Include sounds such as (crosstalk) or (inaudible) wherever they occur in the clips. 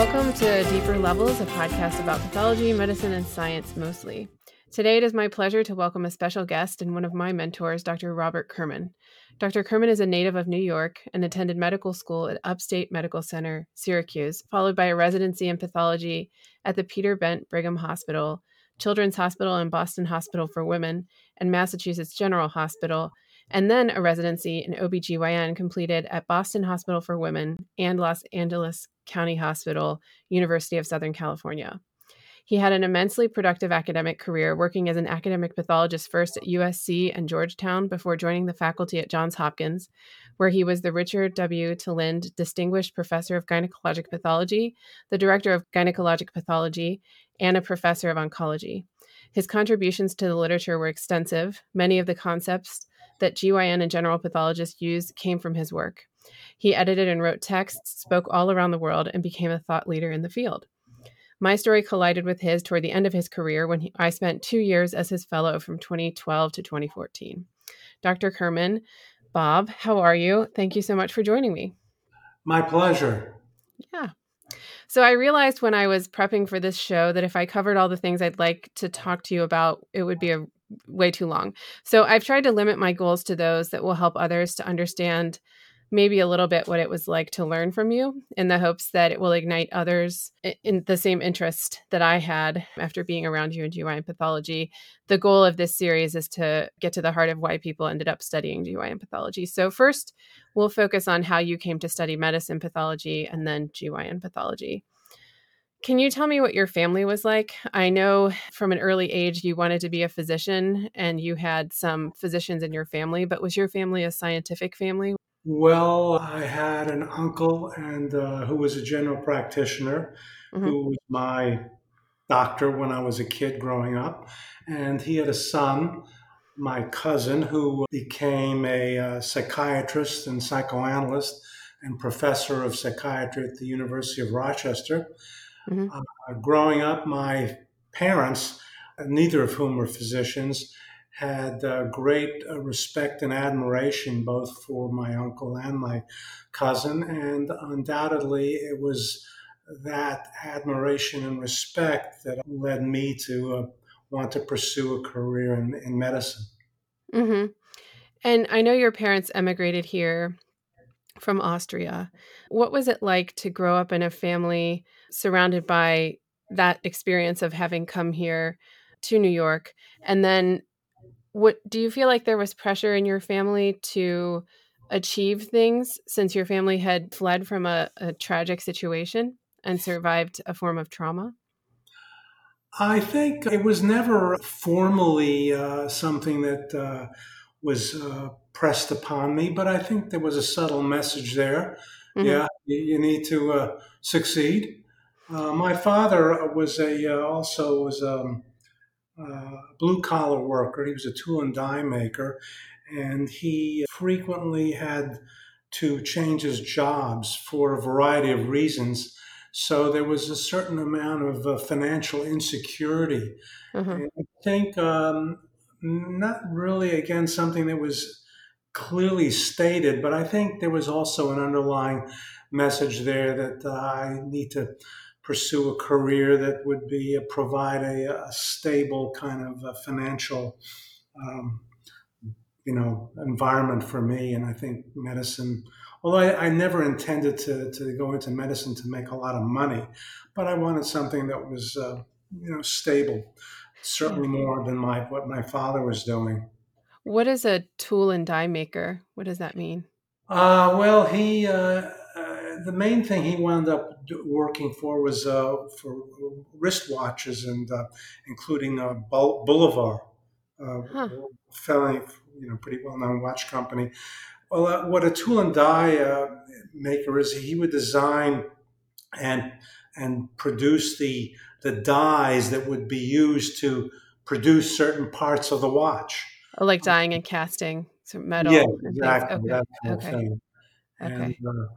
Welcome to Deeper Levels, a podcast about pathology, medicine, and science mostly. Today, it is my pleasure to welcome a special guest and one of my mentors, Dr. Robert Kurman. Dr. Kurman is a native of New York and attended medical school at Upstate Medical Center, Syracuse, followed by a residency in pathology at the Peter Bent Brigham Hospital, Children's Hospital and Boston Hospital for Women, and Massachusetts General Hospital, and then a residency in OBGYN completed at Boston Hospital for Women and Los Angeles County Hospital, University of Southern California. He had an immensely productive academic career, working as an academic pathologist first at USC and Georgetown before joining the faculty at Johns Hopkins, where he was the Richard W. TeLinde Distinguished Professor of Gynecologic Pathology, the Director of Gynecologic Pathology, and a Professor of Oncology. His contributions to the literature were extensive. Many of the concepts that GYN and general pathologists use came from his work. He edited and wrote texts, spoke all around the world, and became a thought leader in the field. My story collided with his toward the end of his career when he, I spent two years as his fellow from 2012 to 2014. Dr. Kurman, Bob, how are you? Thank you so much for joining me. My pleasure. Yeah. So I realized when I was prepping for this show that if I covered all the things I'd like to talk to you about, it would be a way too long. So I've tried to limit my goals to those that will help others to understand maybe a little bit what it was like to learn from you in the hopes that it will ignite others in the same interest that I had after being around you in GYN pathology. The goal of this series is to get to the heart of why people ended up studying GYN pathology. So, first, we'll focus on how you came to study medicine pathology and then GYN pathology. Can you tell me what your family was like? I know from an early age you wanted to be a physician and you had some physicians in your family, but was your family a scientific family? Well, I had an uncle and uh, who was a general practitioner, mm-hmm. who was my doctor when I was a kid growing up, and he had a son, my cousin, who became a uh, psychiatrist and psychoanalyst and professor of psychiatry at the University of Rochester. Mm-hmm. Uh, growing up, my parents, neither of whom were physicians, had uh, great uh, respect and admiration both for my uncle and my cousin, and undoubtedly it was that admiration and respect that led me to uh, want to pursue a career in, in medicine. Mm-hmm. And I know your parents emigrated here from Austria. What was it like to grow up in a family surrounded by that experience of having come here to New York and then what do you feel like there was pressure in your family to achieve things since your family had fled from a, a tragic situation and survived a form of trauma? I think it was never formally uh, something that uh, was uh, pressed upon me, but I think there was a subtle message there. Mm-hmm. Yeah, you, you, need to uh, succeed. Uh, my father was a uh, also was um, uh, blue collar worker. He was a tool and die maker, and he frequently had to change his jobs for a variety of reasons. So there was a certain amount of uh, financial insecurity. Mm-hmm. I think um, not really, again, something that was clearly stated, but I think there was also an underlying message there that uh, I need to pursue a career that would be uh, provide a, a, stable kind of financial um, you know environment for me. And i think medicine although I, I, never intended to, to go into medicine to make a lot of money but i wanted something that was uh, you know stable certainly more than my what my father was doing. What is a tool and die maker? What does that mean? Uh, well he uh, the main thing he wound up working for was uh, for wristwatches and uh, including uh, Bulova, uh, huh. felony, you know, pretty well-known watch company. Well, uh, what a tool and die uh, maker is, he would design and and produce the the dies that would be used to produce certain parts of the watch. Oh, like dyeing and casting, so metal. Yeah, exactly. Okay. That kind okay. of thing. Okay. And,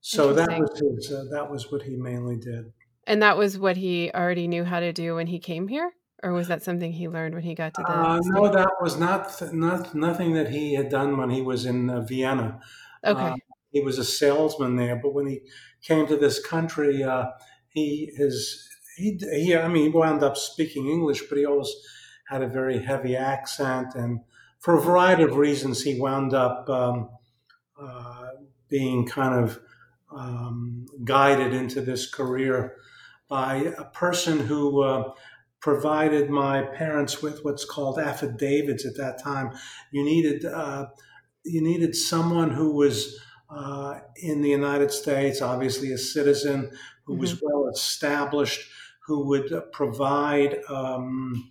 so that was his, uh, that was what he mainly did. And that was what he already knew how to do when he came here, or was that something he learned when he got to the? Uh, no, that was not not nothing that he had done when he was in uh, Vienna. Okay. Uh, he was a salesman there, but when he came to this country, uh, he his he, he I mean he wound up speaking English, but he always had a very heavy accent, and for a variety of reasons, he wound up um, uh, being kind of um, guided into this career by a person who uh, provided my parents with what's called affidavits at that time. You needed uh, you needed someone who was uh, in the United States, obviously a citizen who mm-hmm. was well established, who would provide um,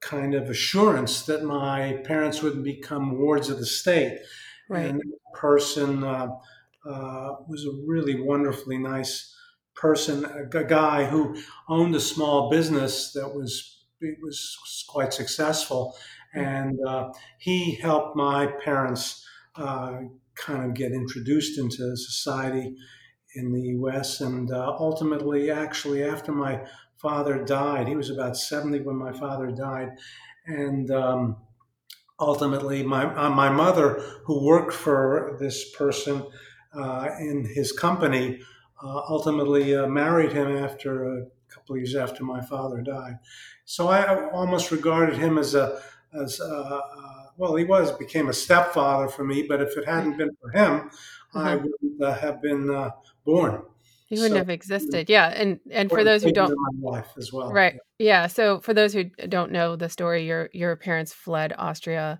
kind of assurance that my parents wouldn't become wards of the state. Right. And that person uh, was a really wonderfully nice person, a, guy who owned a small business that was it was quite successful, hmm. and uh, he helped my parents uh, kind of get introduced into society in the U.S. And uh, ultimately, actually, after my father died, he was about seventy when my father died, and um, ultimately, my uh, my mother, who worked for this person uh, in his company uh, ultimately uh, married him after a couple of years after my father died. So I almost regarded him as a as a, uh, well, he was became a stepfather for me. But if it hadn't been for him, mm-hmm. I wouldn't uh, have been uh, born. He wouldn't so, have existed. Yeah, and and for those who don't, life as well. Right. Yeah. So for those who don't know the story, your your parents fled Austria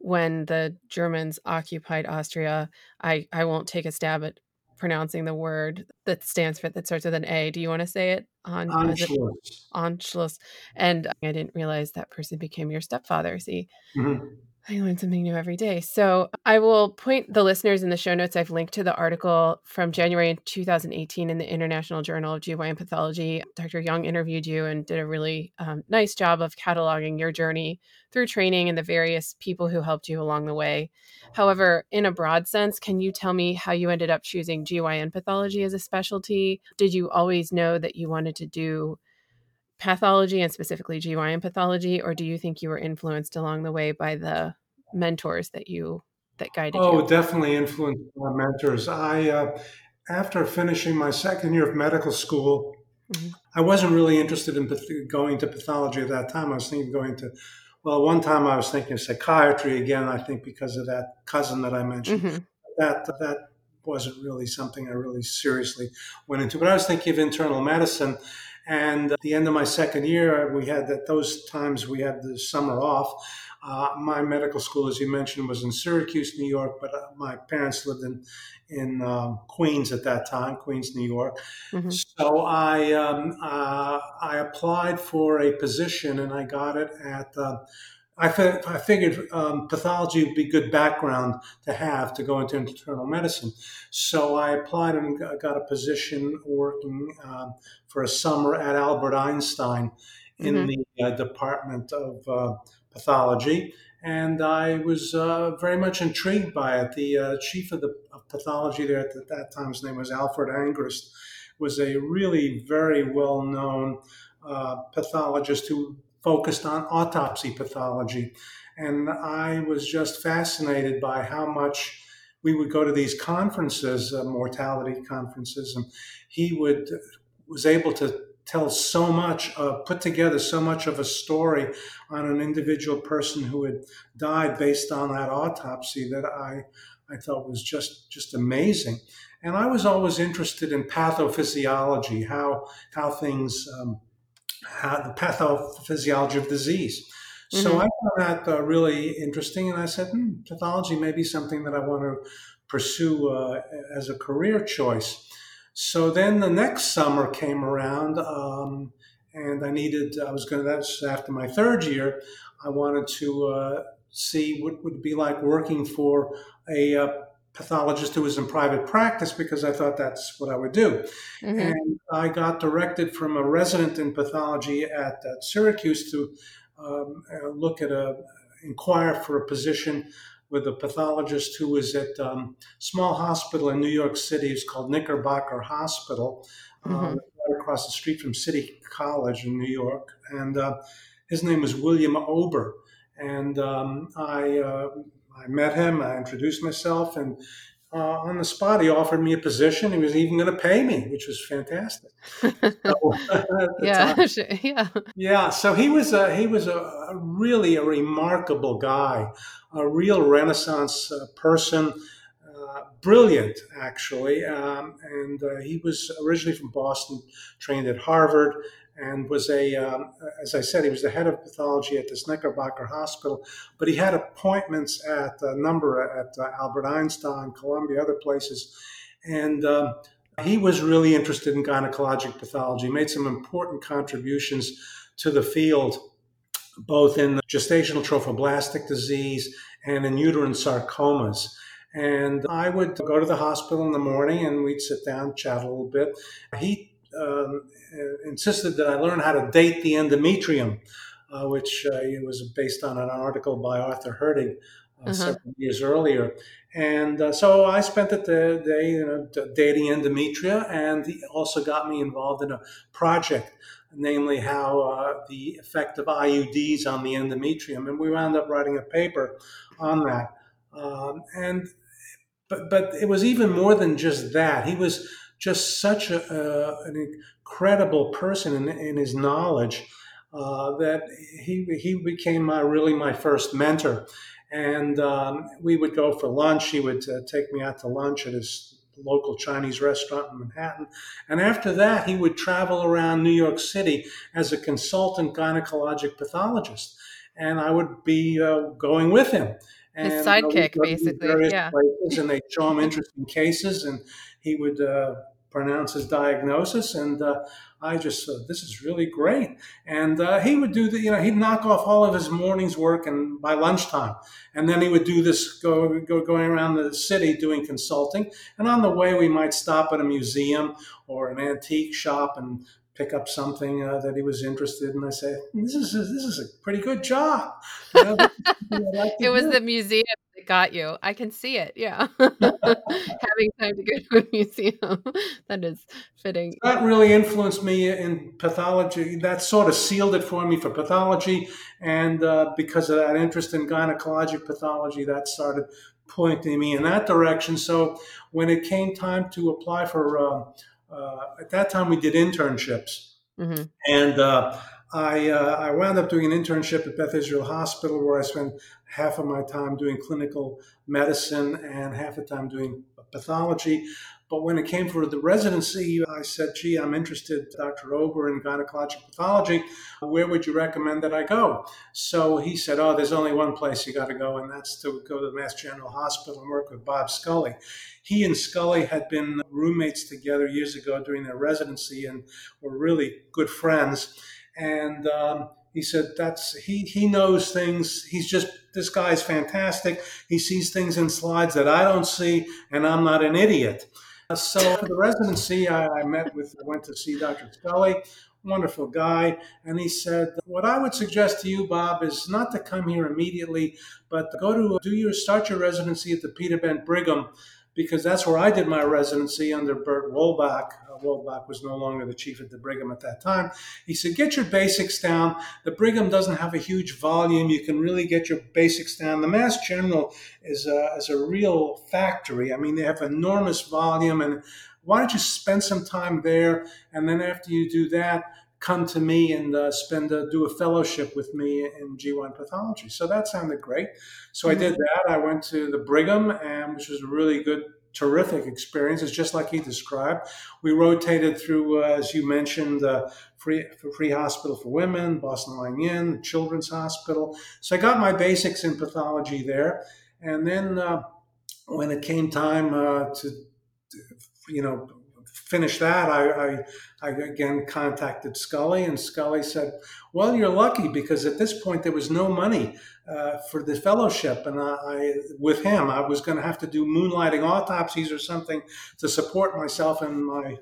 when the Germans occupied Austria. I I won't take a stab at pronouncing the word that stands for that starts with an A. Do you want to say it on Anschluss? Anschluss. And I didn't realize that person became your stepfather. See, mm-hmm. I learn something new every day. So I will point the listeners in the show notes. I've linked to the article from January 2018 in the International Journal of GYN Pathology. Dr. Young interviewed you and did a really um, nice job of cataloging your journey through training and the various people who helped you along the way. However, in a broad sense, can you tell me how you ended up choosing GYN pathology as a specialty? Did you always know that you wanted to do pathology and specifically GYN pathology, or do you think you were influenced along the way by the mentors that you that guided oh, you? Oh, definitely influenced by mentors. I uh, after finishing my second year of medical school, mm-hmm. I wasn't really interested in going to pathology at that time. I was thinking of going to well, one time I was thinking of psychiatry again. I think because of that cousin that I mentioned. Mm-hmm. That that wasn't really something I really seriously went into. But I was thinking of internal medicine, and at the end of my second year, we had that those times we had the summer off. Uh, my medical school, as you mentioned, was in Syracuse, New York, but uh, my parents lived in in um, Queens at that time, Queens, New York. Mm-hmm. So I um, uh, I applied for a position and I got it at uh, I, fi- I figured um, pathology would be good background to have to go into internal medicine. So I applied and got a position working um, for a summer at Albert Einstein in mm-hmm. the uh, Department of uh, Pathology. And I was uh, very much intrigued by it. The uh, chief of the of pathology there at that time, his name was Alfred Angrist, was a really very well known uh, pathologist who focused on autopsy pathology. And I was just fascinated by how much we would go to these conferences, uh, mortality conferences, and he would was able to tell so much, uh, put together so much of a story on an individual person who had died based on that autopsy that I I thought was just just amazing. And I was always interested in pathophysiology, how how things um, how the pathophysiology of disease. Mm-hmm. So I found that uh, really interesting, and I said, hmm, pathology may be something that I want to pursue uh, as a career choice. So then the next summer came around, um, and I needed. I was going to. That's after my third year. I wanted to uh, see what would be like working for a uh, pathologist who was in private practice because I thought that's what I would do. Mm-hmm. And I got directed from a resident in pathology at, at Syracuse to um, uh, look at a inquire for a position with a pathologist who was at a um, small hospital in New York City. It's called Knickerbocker Hospital, um, mm-hmm. right across the street from City College in New York. And uh, his name was William Ober. And um, I uh, I met him, I introduced myself, and uh, on the spot, he offered me a position. He was even going to pay me, which was fantastic. (laughs) So, (laughs) yeah, (laughs) yeah, yeah. So he was a, he was a, a really a remarkable guy, a real Renaissance uh, person. Uh, brilliant, actually, um, and uh, he was originally from Boston, trained at Harvard, and was a, um, as I said, he was the head of pathology at this Knickerbocker Hospital, but he had appointments at a number at uh, Albert Einstein, Columbia, other places, and um, he was really interested in gynecologic pathology, made some important contributions to the field, both in gestational trophoblastic disease and in uterine sarcomas. And I would go to the hospital in the morning and we'd sit down, chat a little bit. He um, insisted that I learn how to date the endometrium, uh, which uh, was based on an article by Arthur Hertig uh, uh-huh. several years earlier. And uh, so I spent the day you know, dating endometria, and he also got me involved in a project, namely how uh, the effect of IUDs on the endometrium. And we wound up writing a paper on that. Um, and but but it was even more than just that. He was just such a, uh, an incredible person in, in his knowledge uh, that he, he became my, really my first mentor. And um, we would go for lunch. He would uh, take me out to lunch at his local Chinese restaurant in Manhattan. And after that, he would travel around New York City as a consultant gynecologic pathologist. And I would be uh, going with him. And His sidekick, basically. Yeah. Places, and they'd show him interesting cases, and he would uh, pronounce his diagnosis. And uh, I just said, this is really great. And uh, he would do the, you know, he'd knock off all of his morning's work and by lunchtime. And then he would do this, go, go going around the city doing consulting. And on the way, we might stop at a museum or an antique shop and pick up something uh, that he was interested in. I say, this is a, this is a pretty good job. You know, like it was do. the museum got you. I can see it. Yeah, (laughs) (laughs) having time to go to a museum (laughs) that is fitting. That really influenced me in pathology. That sort of sealed it for me for pathology, and uh, because of that interest in gynecologic pathology, that started pointing me in that direction. So when it came time to apply for uh, uh, at that time we did internships, mm-hmm. and uh, I uh, I wound up doing an internship at Beth Israel Hospital where I spent half of my time doing clinical medicine and half the time doing pathology. But when it came for the residency, I said, gee, I'm interested, Dr. Ober, in gynecologic pathology. Where would you recommend that I go? So he said, oh, there's only one place you got to go, and that's to go to the Mass General Hospital and work with Bob Scully. He and Scully had been roommates together years ago during their residency and were really good friends. And um, he said that's he he knows things. He's just this guy's fantastic. He sees things in slides that I don't see, and I'm not an idiot. So for the residency, I, I met with, I went to see Dr. Scully, wonderful guy, and he said, "What I would suggest to you, Bob, is not to come here immediately, but go to do your start your residency at the Peter Bent Brigham." Because that's where I did my residency under Burt Wolbach, Wolbach was no longer the chief at the Brigham at that time. He said, Get your basics down. The Brigham doesn't have a huge volume. You can really get your basics down. The Mass General is a, is a real factory. I mean, they have enormous volume. And why don't you spend some time there? And then after you do that, come to me and uh, spend a, do a fellowship with me in GYN pathology. So that sounded great. So mm-hmm. I did that. I went to the Brigham, and which was a really good terrific experiences, just like he described. We rotated through, uh, as you mentioned, uh, free free hospital for women, Boston Lying-In, Children's Hospital. So I got my basics in pathology there, and then uh, when it came time uh, to, you know, finish that, I, I, I, again contacted Scully, and Scully said, "Well, you're lucky because at this point there was no money uh, for the fellowship, and I, I with him, I was going to have to do moonlighting autopsies or something to support myself and my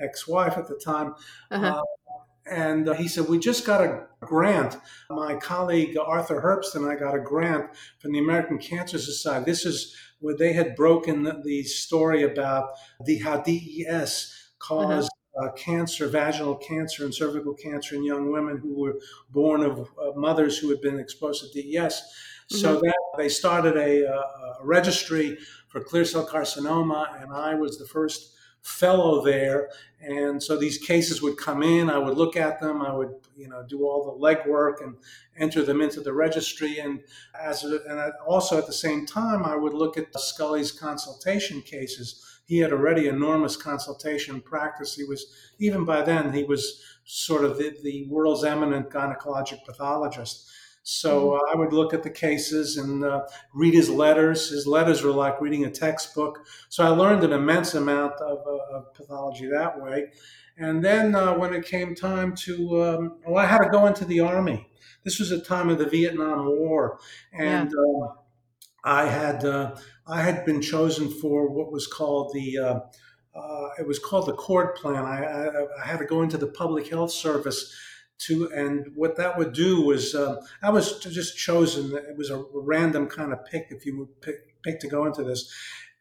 ex-wife at the time." Uh-huh. Uh, and he said, We just got a grant. My colleague Arthur Herbst and I got a grant from the American Cancer Society. This is where they had broken the, the story about the how DES caused uh-huh. uh, cancer, vaginal cancer, and cervical cancer in young women who were born of uh, mothers who had been exposed to DES. So that they started a, a, a registry for clear cell carcinoma, and I was the first fellow there. And so these cases would come in, I would look at them, I would, you know, do all the legwork and enter them into the registry. And as a, and also at the same time, I would look at Scully's consultation cases. He had already enormous consultation practice. He was even by then he was sort of the, the world's eminent gynecologic pathologist. So mm-hmm. uh, I would look at the cases and uh, read his letters. His letters were like reading a textbook. So I learned an immense amount of, uh, of pathology that way. And then uh, when it came time to, um, well, I had to go into the army. This was a time of the Vietnam War, and yeah. Um, I had uh, I had been chosen for what was called the uh, it was called the Cord Plan. I, I, I had to go into the Public Health Service to and what that would do was uh, I was just chosen. It was a random kind of pick if you would pick, pick to go into this,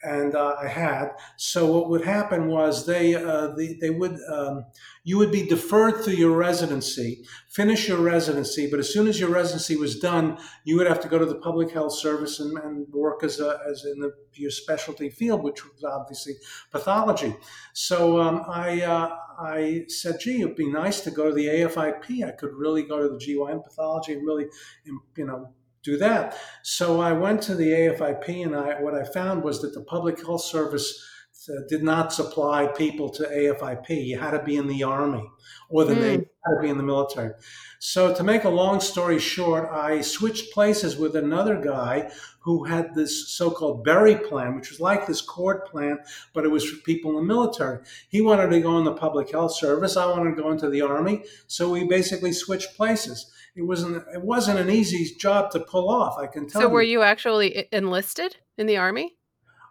and uh, I had. So what would happen was they uh, the, they would um, you would be deferred through your residency, finish your residency, but as soon as your residency was done, you would have to go to the public health service and, and work as a, as in the, your specialty field, which was obviously pathology. So um, I uh, I said, gee, it'd be nice to go to the AFIP. I could really go to the GYN pathology and really, you know, do that. So I went to the AFIP, and I, what I found was that the Public Health Service uh, did not supply people to AFIP. You had to be in the Army or the mm. Navy, had to be in the military. So to make a long story short, I switched places with another guy who had this so-called Berry plan, which was like this Cord plan, but it was for people in the military. He wanted to go in the public health service. I wanted to go into the army. So we basically switched places it wasn't it wasn't an easy job to pull off. I can tell. So you. were you actually enlisted in the army?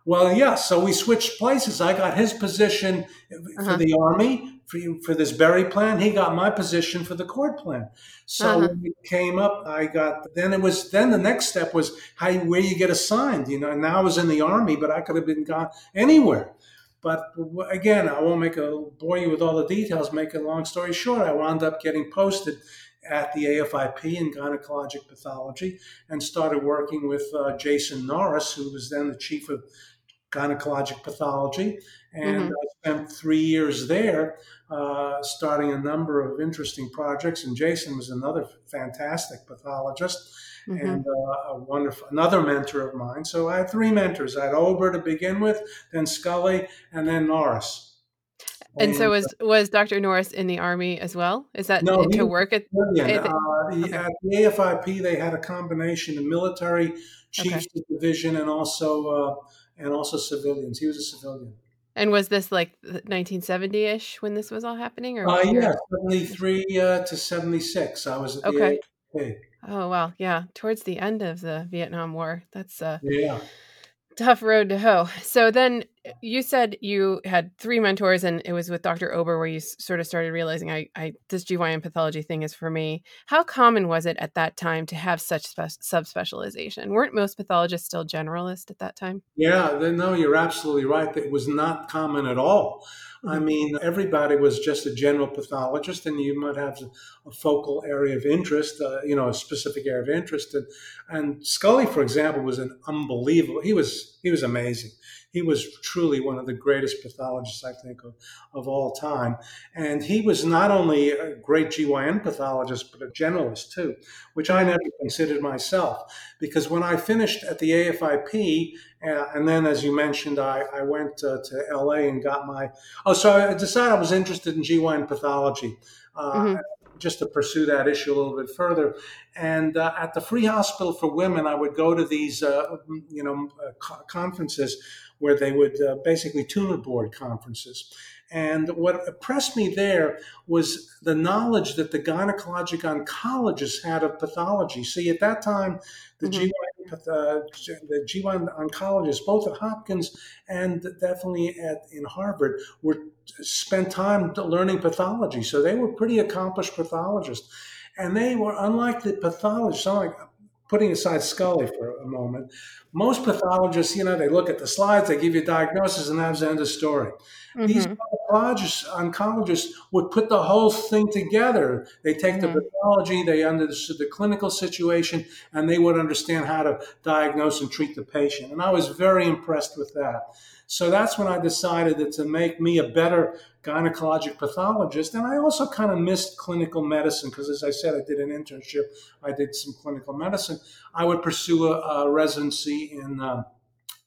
Well, yes. Yeah, so we switched places. I got his position uh-huh. for the army for for this Berry plan. He got my position for the Court plan. So uh-huh. when it came up, I got. Then it was. Then the next step was how where you get assigned. You know, now I was in the army, but I could have been gone anywhere. But again, I won't make a bore you with all the details. Make a long story short, I wound up getting posted at the AFIP in gynecologic pathology and started working with uh, Jason Norris, who was then the chief of gynecologic pathology. And mm-hmm. I spent three years there, uh, starting a number of interesting projects. And Jason was another fantastic pathologist mm-hmm. and uh, a wonderful, another mentor of mine. So I had three mentors. I had Ober to begin with, then Scully, and then Norris. And so was was Dr. Norris in the army as well? Is that no, to work at, at, uh, okay. at the AFIP? They had a combination of military chiefs okay. of division and also uh, and also civilians. He was a civilian. And was this like 1970-ish when this was all happening, or uh, yeah, 73 uh, to 76. I was at the okay. AFIP. Oh wow, yeah, towards the end of the Vietnam War. That's uh, yeah tough road to hoe. So then you said you had three mentors and it was with Dr. Ober where you sort of started realizing I, I this GYN pathology thing is for me. How common was it at that time to have such spe- subspecialization? Weren't most pathologists still generalist at that time? Yeah, no, you're absolutely right. It was not common at all. I mm-hmm. mean, everybody was just a general pathologist, and you might have a focal area of interest, uh, you know, a specific area of interest. And, and Scully, for example, was an unbelievable. He was he was amazing. He was truly one of the greatest pathologists, I think, of, of all time. And he was not only a great GYN pathologist, but a generalist too, which I never considered myself. Because when I finished at the AFIP, uh, and then, as you mentioned, I, I went uh, to LA and got my. Oh, so I decided I was interested in GYN pathology. Uh, mm-hmm just to pursue that issue a little bit further. And uh, at the Free Hospital for Women, I would go to these, uh, you know, uh, conferences where they would uh, basically tumor board conferences. And what impressed me there was the knowledge that the gynecologic oncologists had of pathology. See, at that time, the mm-hmm. GYN, uh, the GYN oncologists, both at Hopkins and definitely at in Harvard, were spent time learning pathology. So they were pretty accomplished pathologists, and they were unlike the pathologists. Unlike putting aside Scully for a moment, most pathologists, you know, they look at the slides, they give you a diagnosis, and that's the end of the story. Mm-hmm. These pathologists, oncologists would put the whole thing together. They take mm-hmm. the pathology, they understood the clinical situation, and they would understand how to diagnose and treat the patient. And I was very impressed with that. So that's when I decided that to make me a better gynecologic pathologist. And I also kind of missed clinical medicine because, as I said, I did an internship, I did some clinical medicine. I would pursue a, a residency in uh,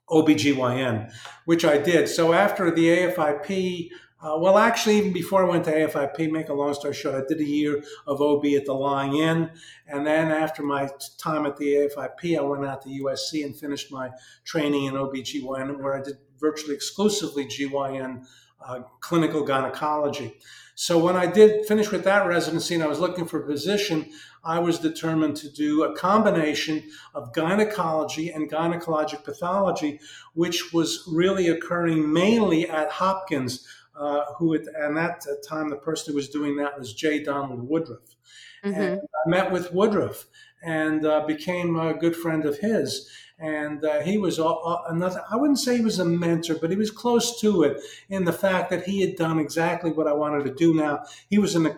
OBGYN, which I did. So after the AFIP, uh, well, actually, even before I went to AFIP, make a long story short, I did a year of OB at the Lying In. And then after my time at the AFIP, I went out to USC and finished my training in OBGYN, where I did virtually exclusively GYN uh, clinical gynecology. So when I did finish with that residency and I was looking for a position, I was determined to do a combination of gynecology and gynecologic pathology, which was really occurring mainly at Hopkins, uh, who at, and at that time the person who was doing that was J. Donald Woodruff. Mm-hmm. And I met with Woodruff and uh, became a good friend of his. And uh, he was another i wouldn't say he was a mentor but he was close to it in the fact that he had done exactly what i wanted to do now. He was an, a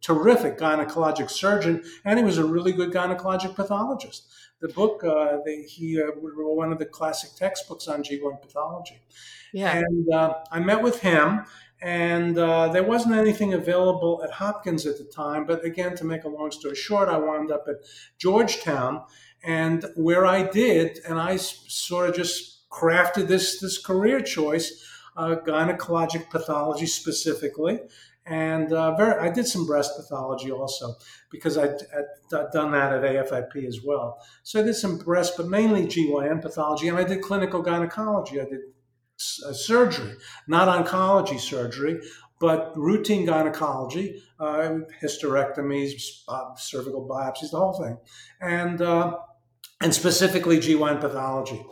terrific gynecologic surgeon and he was a really good gynecologic pathologist. The book uh, the, he uh, wrote one of the classic textbooks on GYN pathology. Yeah. And uh, i met with him and uh, there wasn't anything available at Hopkins at the time. But again, to make a long story short, I wound up at Georgetown, and where I did, and I sort of just crafted this this career choice, uh, gynecologic pathology specifically, and uh, very, I did some breast pathology also because I, had done that at AFIP as well. So I did some breast, but mainly GYN pathology, and I did clinical gynecology. I did surgery, not oncology surgery, but routine gynecology, uh, hysterectomies, uh, cervical biopsies, the whole thing, and uh, and specifically GYN pathology.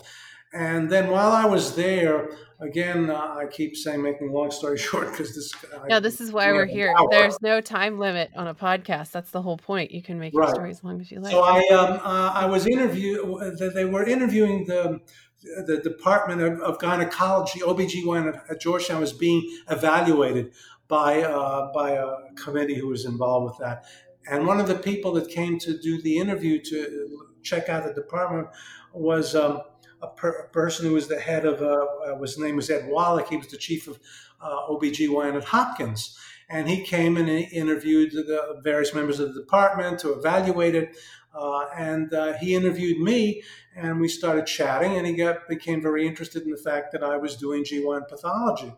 And then while I was there, again, uh, I keep saying, making long story (laughs) short, because this. Yeah, this is why we're here. There's no time limit on a podcast. That's the whole point. You can make right. your story as long as you like. So I, um, uh, I was interview. They were interviewing the the Department of, of Gynecology, OBGYN at Georgetown was being evaluated by uh, by a committee who was involved with that. And one of the people that came to do the interview to check out the department was um, a, per- a, person who was the head of, uh, uh, his name was Ed Wallach. He was the chief of uh, OBGYN at Hopkins. And he came and he interviewed the various members of the department to evaluate it. Uh, and uh, he interviewed me, and we started chatting. And he got became very interested in the fact that I was doing GYN pathology.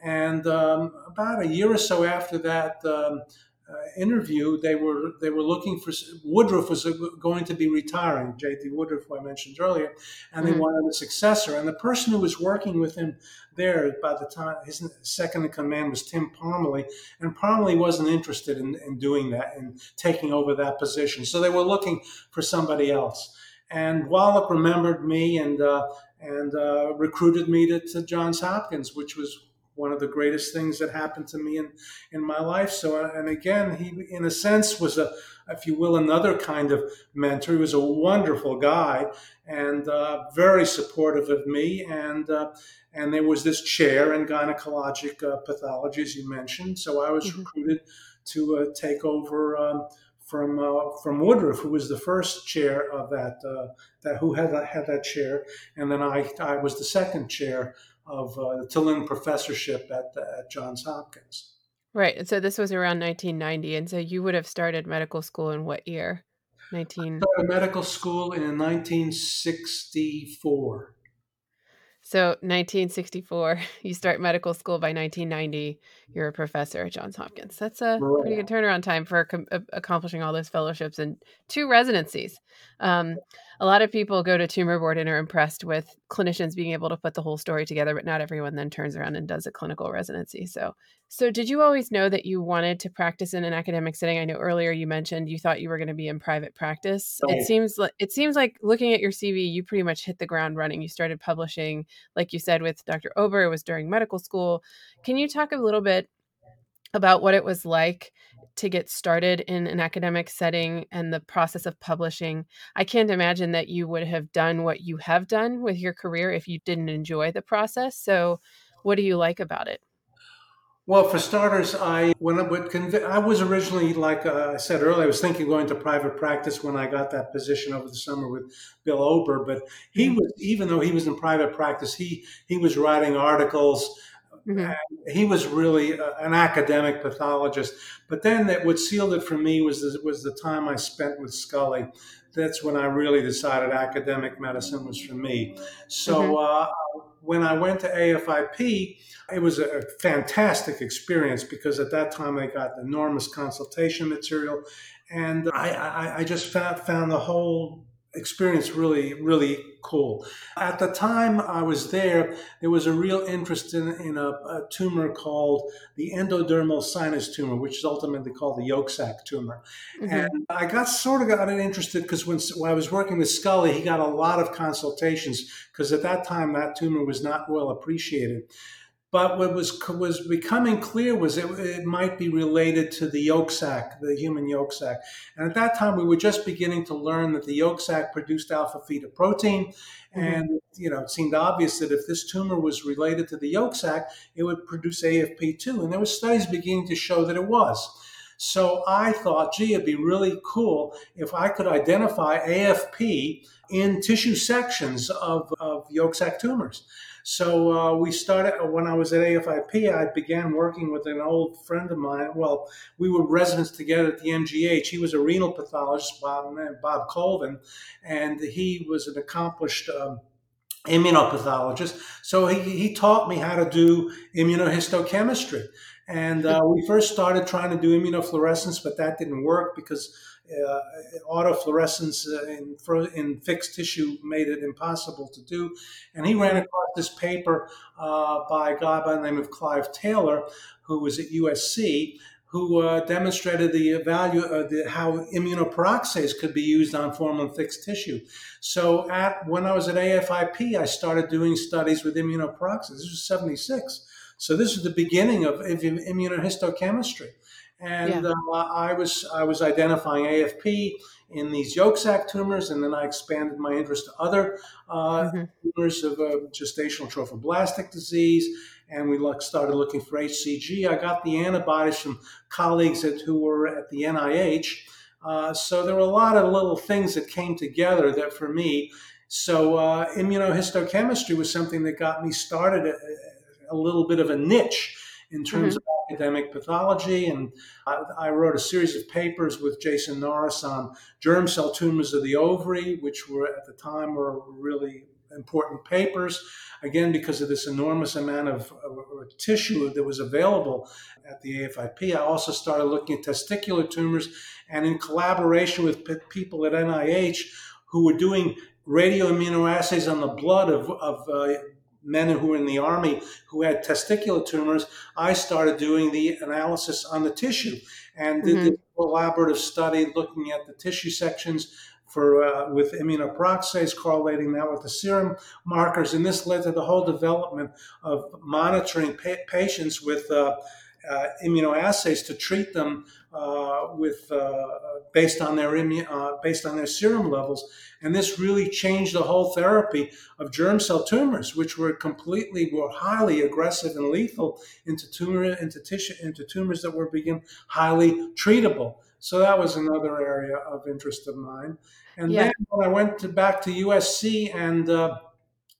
And um, about a year or so after that, um, uh, interview, they were they were looking for Woodruff was going to be retiring. J.D. Woodruff, who I mentioned earlier, and they mm-hmm. wanted a successor. And the person who was working with him there by the time his second in command was Tim Parmley, and Parmley wasn't interested in, in doing that and taking over that position. So they were looking for somebody else. And Wallach remembered me and uh, and uh, recruited me to, to Johns Hopkins, which was one of the greatest things that happened to me in, in my life. So, and again, he, in a sense, was a, if you will, another kind of mentor. He was a wonderful guy and uh, very supportive of me. And uh, and there was this chair in gynecologic uh, pathology, as you mentioned. So I was mm-hmm. recruited to uh, take over. Um, from uh, from Woodruff, who was the first chair of that uh, that who had had that chair, and then I I was the second chair of uh, the TeLinde Professorship at, at Johns Hopkins. Right. And so this was around 1990. And so you would have started medical school in what year? 19... I started medical school in 1964. So 1964, (laughs) you start medical school by 1990. You're a professor at Johns Hopkins. That's a right. pretty good turnaround time for com- accomplishing all those fellowships and two residencies. Um, a lot of people go to tumor board and are impressed with clinicians being able to put the whole story together, but not everyone then turns around and does a clinical residency. So, so did you always know that you wanted to practice in an academic setting? I know earlier you mentioned you thought you were going to be in private practice. Right. It seems like it seems like looking at your CV, you pretty much hit the ground running. You started publishing, like you said, with Dr. Ober. It was during medical school. Can you talk a little bit about what it was like to get started in an academic setting and the process of publishing. I can't imagine that you would have done what you have done with your career if you didn't enjoy the process. So, what do you like about it? Well, for starters, I when I, would conv- I was originally, like uh, I said earlier, I was thinking going to private practice when I got that position over the summer with Bill Ober. But he mm-hmm. was, even though he was in private practice, he he was writing articles. Mm-hmm. he was really a, an academic pathologist. But then, that what sealed it for me was the, was the time I spent with Scully. That's when I really decided academic medicine was for me. So mm-hmm. uh, when I went to AFIP it was a fantastic experience because at that time I got enormous consultation material, and I, I, I just found, found the whole experience really, really cool. At the time I was there, there was a real interest in, in a, a, tumor called the endodermal sinus tumor, which is ultimately called the yolk sac tumor. Mm-hmm. And I got sort of got interested because when, when I was working with Scully, he got a lot of consultations because at that time that tumor was not well appreciated. But what was was becoming clear was it, it might be related to the yolk sac, the human yolk sac. And at that time, we were just beginning to learn that the yolk sac produced alpha fetoprotein, mm-hmm. and you know it seemed obvious that if this tumor was related to the yolk sac, it would produce AFP2. And there were studies beginning to show that it was. So I thought, gee, it'd be really cool if I could identify AFP in tissue sections of, of yolk sac tumors. So uh, we started when I was at AFIP. I began working with an old friend of mine. Well, we were residents together at the MGH. He was a renal pathologist, Bob, Bob Colvin, and he was an accomplished. Um, immunopathologist. So he, he taught me how to do immunohistochemistry. And uh, we first started trying to do immunofluorescence, but that didn't work because uh, autofluorescence in, in fixed tissue made it impossible to do. And he ran across this paper uh, by a guy by the name of Clive Taylor, who was at USC, who uh, demonstrated the value of the, how immunoperoxidase could be used on formalin fixed tissue. So at when I was at AFIP, I started doing studies with immunoperoxidase. This was 76. So this is the beginning of immunohistochemistry and yeah. uh, I was I was identifying AFP in these yolk sac tumors, and then I expanded my interest to other uh, mm-hmm. tumors of uh, gestational trophoblastic disease, and we look, started looking for HCG. I got the antibodies from colleagues at, who were at the NIH. Uh, so there were a lot of little things that came together that for me. So uh, immunohistochemistry was something that got me started a, a little bit of a niche in terms mm-hmm. of academic pathology. And I, I, wrote a series of papers with Jason Norris on germ cell tumors of the ovary, which were at the time were really important papers. Again, because of this enormous amount of tissue that was available at the AFIP, I also started looking at testicular tumors. And in collaboration with p- people at NIH who were doing radioimmunoassays on the blood of, of uh, men who were in the army who had testicular tumors, I started doing the analysis on the tissue and did mm-hmm. the collaborative study looking at the tissue sections for uh, with immunoperoxidase, correlating that with the serum markers, and this led to the whole development of monitoring pa- patients with uh, uh, immunoassays to treat them uh, with uh, based on their immu- uh, based on their serum levels, and this really changed the whole therapy of germ cell tumors, which were completely were highly aggressive and lethal into tumor into tissue into tumors that were being highly treatable. So that was another area of interest of mine. And yeah. then when I went to, back to USC and uh,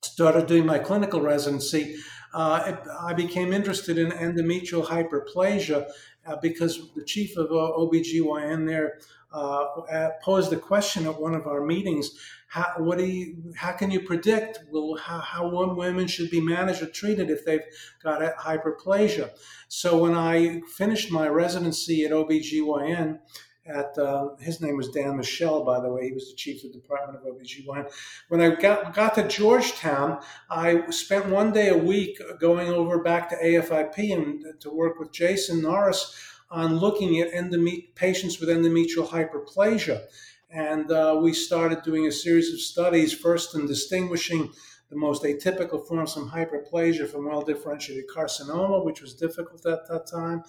started doing my clinical residency, uh, it, I became interested in endometrial hyperplasia uh, because the chief of uh, OBGYN there uh, posed the question at one of our meetings how, what do you, how can you predict well, how, how women should be managed or treated if they've got hyperplasia? So when I finished my residency at OBGYN, at uh, his name was Dan Mishell, by the way. He was the chief of the Department of OBGYN. When I got, got to Georgetown, I spent one day a week going over back to AFIP and to work with Jason Norris on looking at endomet- patients with endometrial hyperplasia. And uh, we started doing a series of studies, first in distinguishing the most atypical forms from hyperplasia from well differentiated carcinoma, which was difficult at that time,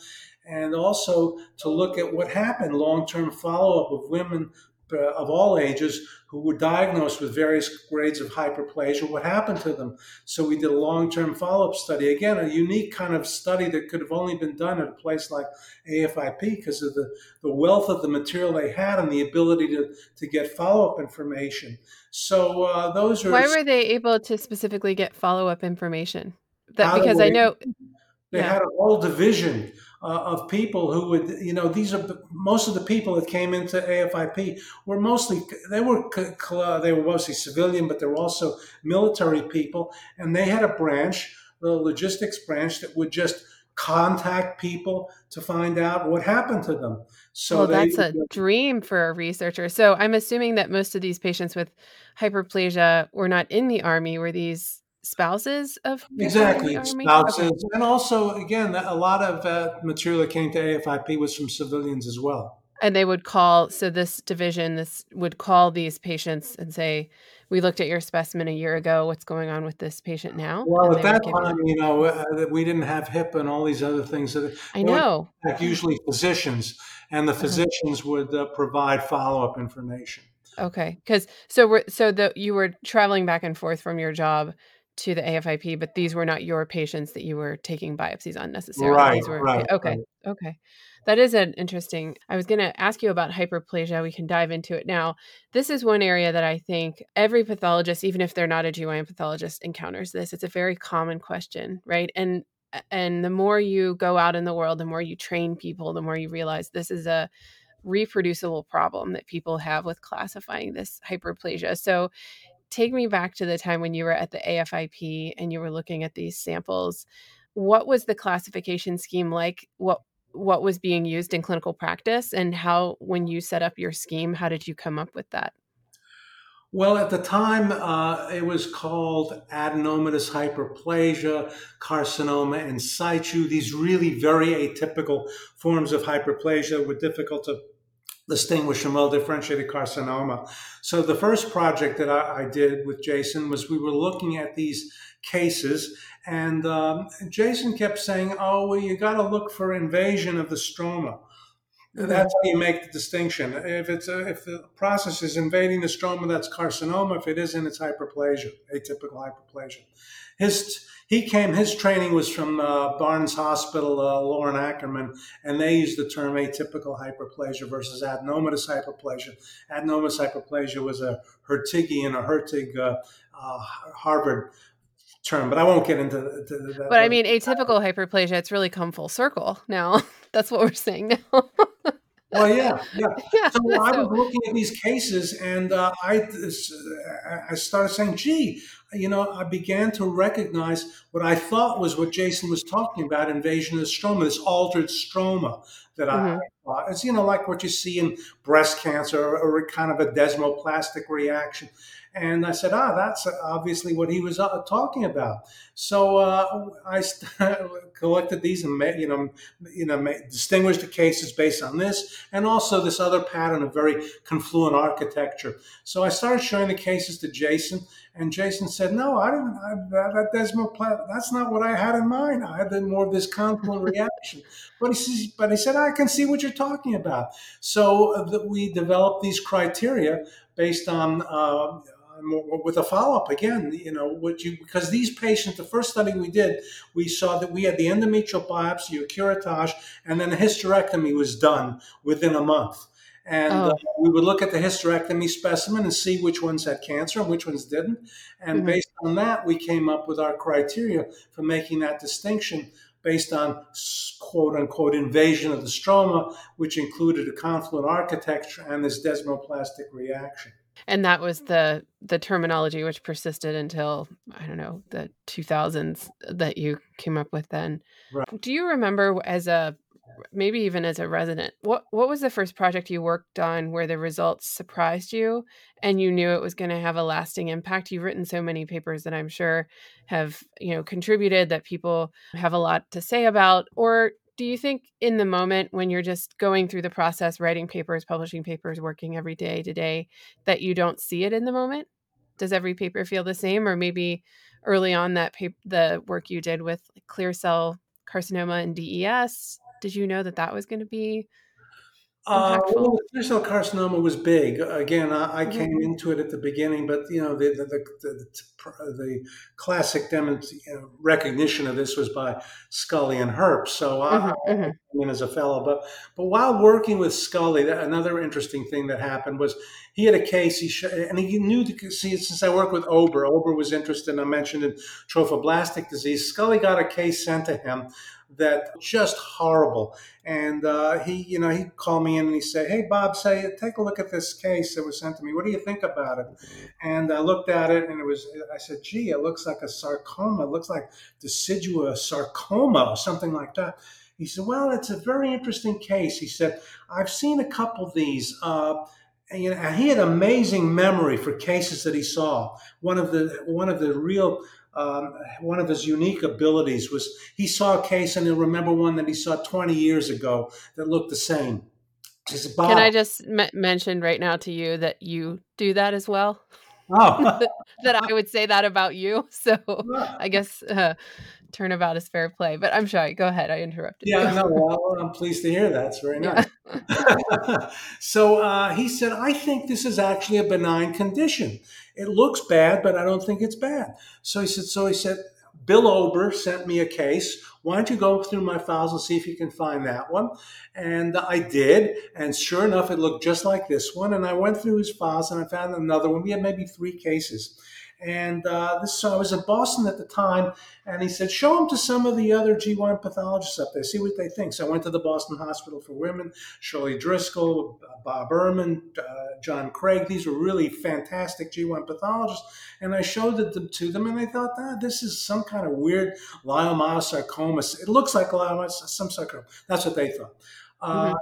and also to look at what happened long term follow up of women of all ages who were diagnosed with various grades of hyperplasia, what happened to them. So we did a long term follow up study. Again, a unique kind of study that could have only been done at a place like AFIP because of the, the wealth of the material they had and the ability to, to get follow up information. So uh, those are. Why were they able to specifically get follow up information? That, because I know. They yeah. had a whole division uh, of people who would, you know, these are most of the people that came into AFIP were mostly they were they were mostly civilian, but they were also military people, and they had a branch, the logistics branch, that would just contact people to find out what happened to them. So well, they, that's a dream for a researcher. So I'm assuming that most of these patients with hyperplasia were not in the army. Were these spouses of exactly spouses okay. and also again a lot of uh, material that came to afip was from civilians as well and they would call so this division this would call these patients and say we looked at your specimen a year ago what's going on with this patient now well at that time you know uh, we didn't have hip and all these other things that i know like usually physicians and the uh-huh. physicians uh-huh. would uh, provide follow-up information okay because so we're so that you were traveling back and forth from your job to the AFIP, but these were not your patients that you were taking biopsies on necessarily. Right. Were, right okay. Right. Okay. That is an interesting. I was going to ask you about hyperplasia. We can dive into it now. This is one area that I think every pathologist, even if they're not a GYN pathologist, encounters this. It's a very common question, right? And and the more you go out in the world, the more you train people, the more you realize this is a reproducible problem that people have with classifying this hyperplasia. So take me back to the time when you were at the AFIP and you were looking at these samples. What was the classification scheme like? What what was being used in clinical practice and how when you set up your scheme how did you come up with that well, at the time, uh, it was called adenomatous hyperplasia, carcinoma in situ. These really very atypical forms of hyperplasia were difficult to distinguished from well differentiated carcinoma. So the first project that I, I, did with Jason was we were looking at these cases, and um, Jason kept saying, "Oh, well, you got to look for invasion of the stroma." Mm-hmm. That's how you make the distinction. If it's a, if the process is invading the stroma, that's carcinoma. If it isn't, it's hyperplasia, atypical hyperplasia. His he came. His training was from uh, Barnes Hospital, uh, Lauren Ackerman, and they used the term atypical hyperplasia versus adenomatous hyperplasia. Adenomatous hyperplasia was a Hertigian, a Hertig uh, uh, Harvard term, but I won't get into, that. But I mean, atypical hyperplasia, it's really come full circle now. (laughs) That's what we're saying now. (laughs) well, yeah, yeah. (laughs) yeah so I was looking at these cases, and uh, I I started saying, "Gee, you know," I began to recognize what I thought was what Jason was talking about: invasion of the stroma, this altered stroma that mm-hmm. I thought. It's you know like what you see in breast cancer, or, or kind of a desmoplastic reaction. And I said, ah, that's obviously what he was uh, talking about. So uh, I (laughs) collected these and you know, you know, distinguished the cases based on this, and also this other pattern of very confluent architecture. So I started showing the cases to Jason, and Jason said, "No, I didn't. I, that, that that's not what I had in mind. I had more of this confluent (laughs) reaction." But he says, "But he said I can see what you're talking about." So uh, we developed these criteria based on uh, with a follow up again, you know, what you because these patients, the first study we did, we saw that we had the endometrial biopsy or curettage, and then a hysterectomy was done within a month. And oh. uh, we would look at the hysterectomy specimen and see which ones had cancer and which ones didn't. And mm-hmm. based on that, we came up with our criteria for making that distinction based on quote unquote invasion of the stroma, which included a confluent architecture and this desmoplastic reaction and that was the the terminology which persisted until i don't know the 2000s that you came up with then right. do you remember as a maybe even as a resident what what was the first project you worked on where the results surprised you and you knew it was going to have a lasting impact you've written so many papers that i'm sure have you know contributed that people have a lot to say about or do you think in the moment when you're just going through the process writing papers publishing papers working every day to day that you don't see it in the moment does every paper feel the same, or maybe early on that paper, the work you did with clear cell carcinoma and DES? Did you know that that was going to be uh, well, clear cell carcinoma was big. Again, I, I mm-hmm. came into it at the beginning, but you know the the, the, the, the classic you know, recognition of this was by Scully and Herbst. So I, mm-hmm. I came in as a fellow. But but while working with Scully, another interesting thing that happened was he had a case. He sh- and he knew to see since I worked with Ober. Ober was interested. I mentioned in trophoblastic disease. Scully got a case sent to him that just horrible. And uh, he, you know, he called me in and he said, "Hey, Bob, say, take a look at this case that was sent to me. What do you think about it?" And I looked at it, and it was. I said, "Gee, it looks like a sarcoma. It looks like deciduous sarcoma or something like that." He said, "Well, it's a very interesting case." He said, "I've seen a couple of these." Uh, and, you know, he had amazing memory for cases that he saw. One of the one of the real um, one of his unique abilities was he saw a case and he'll remember one that he saw 20 years ago that looked the same. Says, Can I just m- mention right now to you that you do that as well? (laughs) Oh, (laughs) that I would say that about you. (laughs) So I guess uh, turnabout is fair play. But I'm sorry. Go ahead. I interrupted. Yeah, no. Well, I'm pleased to hear that. It's very nice. Yeah. so uh, he said, "I think this is actually a benign condition. It looks bad, but I don't think it's bad." So he said. So he said. Bill Ober sent me a case. Why don't you go through my files and see if you can find that one? And I did. And sure enough, it looked just like this one. And I went through his files and I found another one. We had maybe three cases. And uh, this, so I was in Boston at the time, and he said, "Show them to some of the other GYN pathologists up there, see what they think." So I went to the Boston Hospital for Women, Shirley Driscoll, Bob Ehrman, uh, John Craig. These were really fantastic GYN pathologists, and I showed it to them, and they thought, ah, "This is some kind of weird leiomyosarcoma. It looks like leiomyosarcoma, some sarcoma." That's what they thought. Uh, mm-hmm.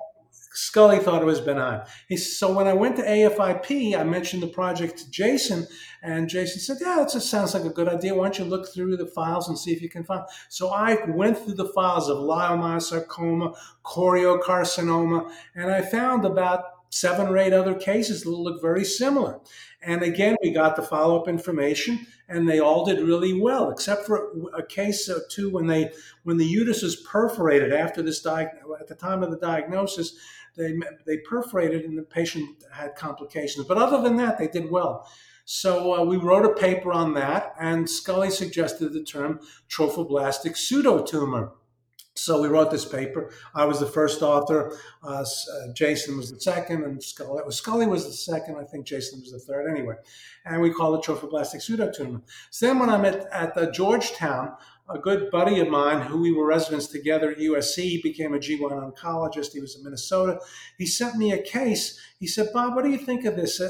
Scully thought it was benign. He, so when I went to AFIP, I mentioned the project to Jason, and Jason said, "Yeah, that just sounds like a good idea. Why don't you look through the files and see if you can find?" So I went through the files of leiomyosarcoma, choriocarcinoma, and I found about seven or eight other cases that look very similar. And again, we got the follow up information, and they all did really well, except for a case or two when they when the uterus was perforated after this di- at the time of the diagnosis they they perforated and the patient had complications. But other than that, they did well. So uh, we wrote a paper on that, and Scully suggested the term trophoblastic pseudotumor. So we wrote this paper. I was the first author. Uh, uh, Jason was the second, and Scully, Scully was the second. I think Jason was the third. Anyway, and we called it trophoblastic pseudotumor. So then, when I'm at, at Georgetown, a good buddy of mine who we were residents together at USC he became a GYN oncologist. He was in Minnesota. He sent me a case. He said, Bob, what do you think of this? Uh,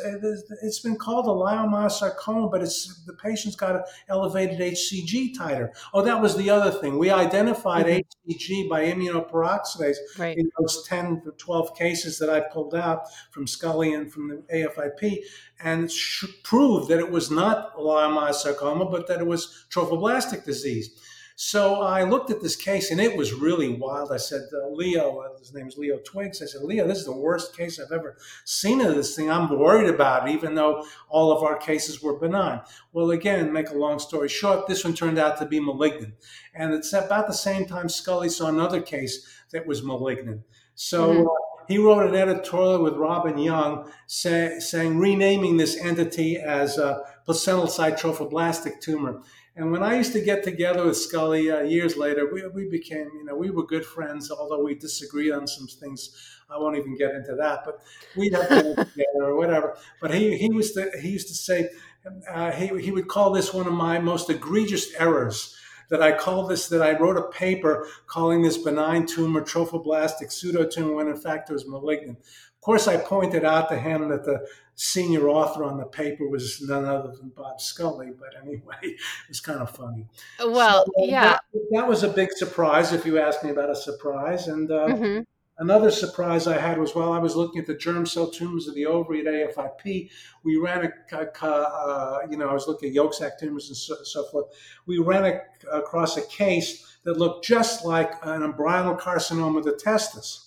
it's been called a leiomyosarcoma, but it's the patient's got an elevated HCG titer. Oh, that was the other thing. We identified mm-hmm. HCG by immunoperoxidase right. in those 10 to 12 cases that I pulled out from Scully and from the AFIP and proved that it was not leiomyosarcoma, but that it was trophoblastic disease. So I looked at this case and it was really wild. I said, uh, Leo, uh, his name is Leo Twiggs. I said, Leo, this is the worst case I've ever seen of this thing. I'm worried about it, even though all of our cases were benign. Well, again, make a long story short, this one turned out to be malignant. And it's about the same time Scully saw another case that was malignant. So mm-hmm. uh, he wrote an editorial with Robin Young say, saying, renaming this entity as a placental site trophoblastic tumor. And when I used to get together with Scully uh, years later, we, we became, you know, we were good friends, although we disagreed on some things. I won't even get into that, but we'd have to (laughs) together or whatever. But he, he, was the, he used to say, uh, he, he would call this one of my most egregious errors that I called this, that I wrote a paper calling this benign tumor trophoblastic pseudotumor when in fact it was malignant. Of course, I pointed out to him that the senior author on the paper was none other than Bob Scully. But anyway, (laughs) it was kind of funny. Well, so, uh, yeah. That, that, was a big surprise, if you ask me about a surprise. And uh, mm-hmm. another surprise I had was while I was looking at the germ cell tumors of the ovary at AFIP, we ran a, uh, you know, I was looking at yolk sac tumors and so, so forth. We ran a, across a case that looked just like an embryonal carcinoma of the testis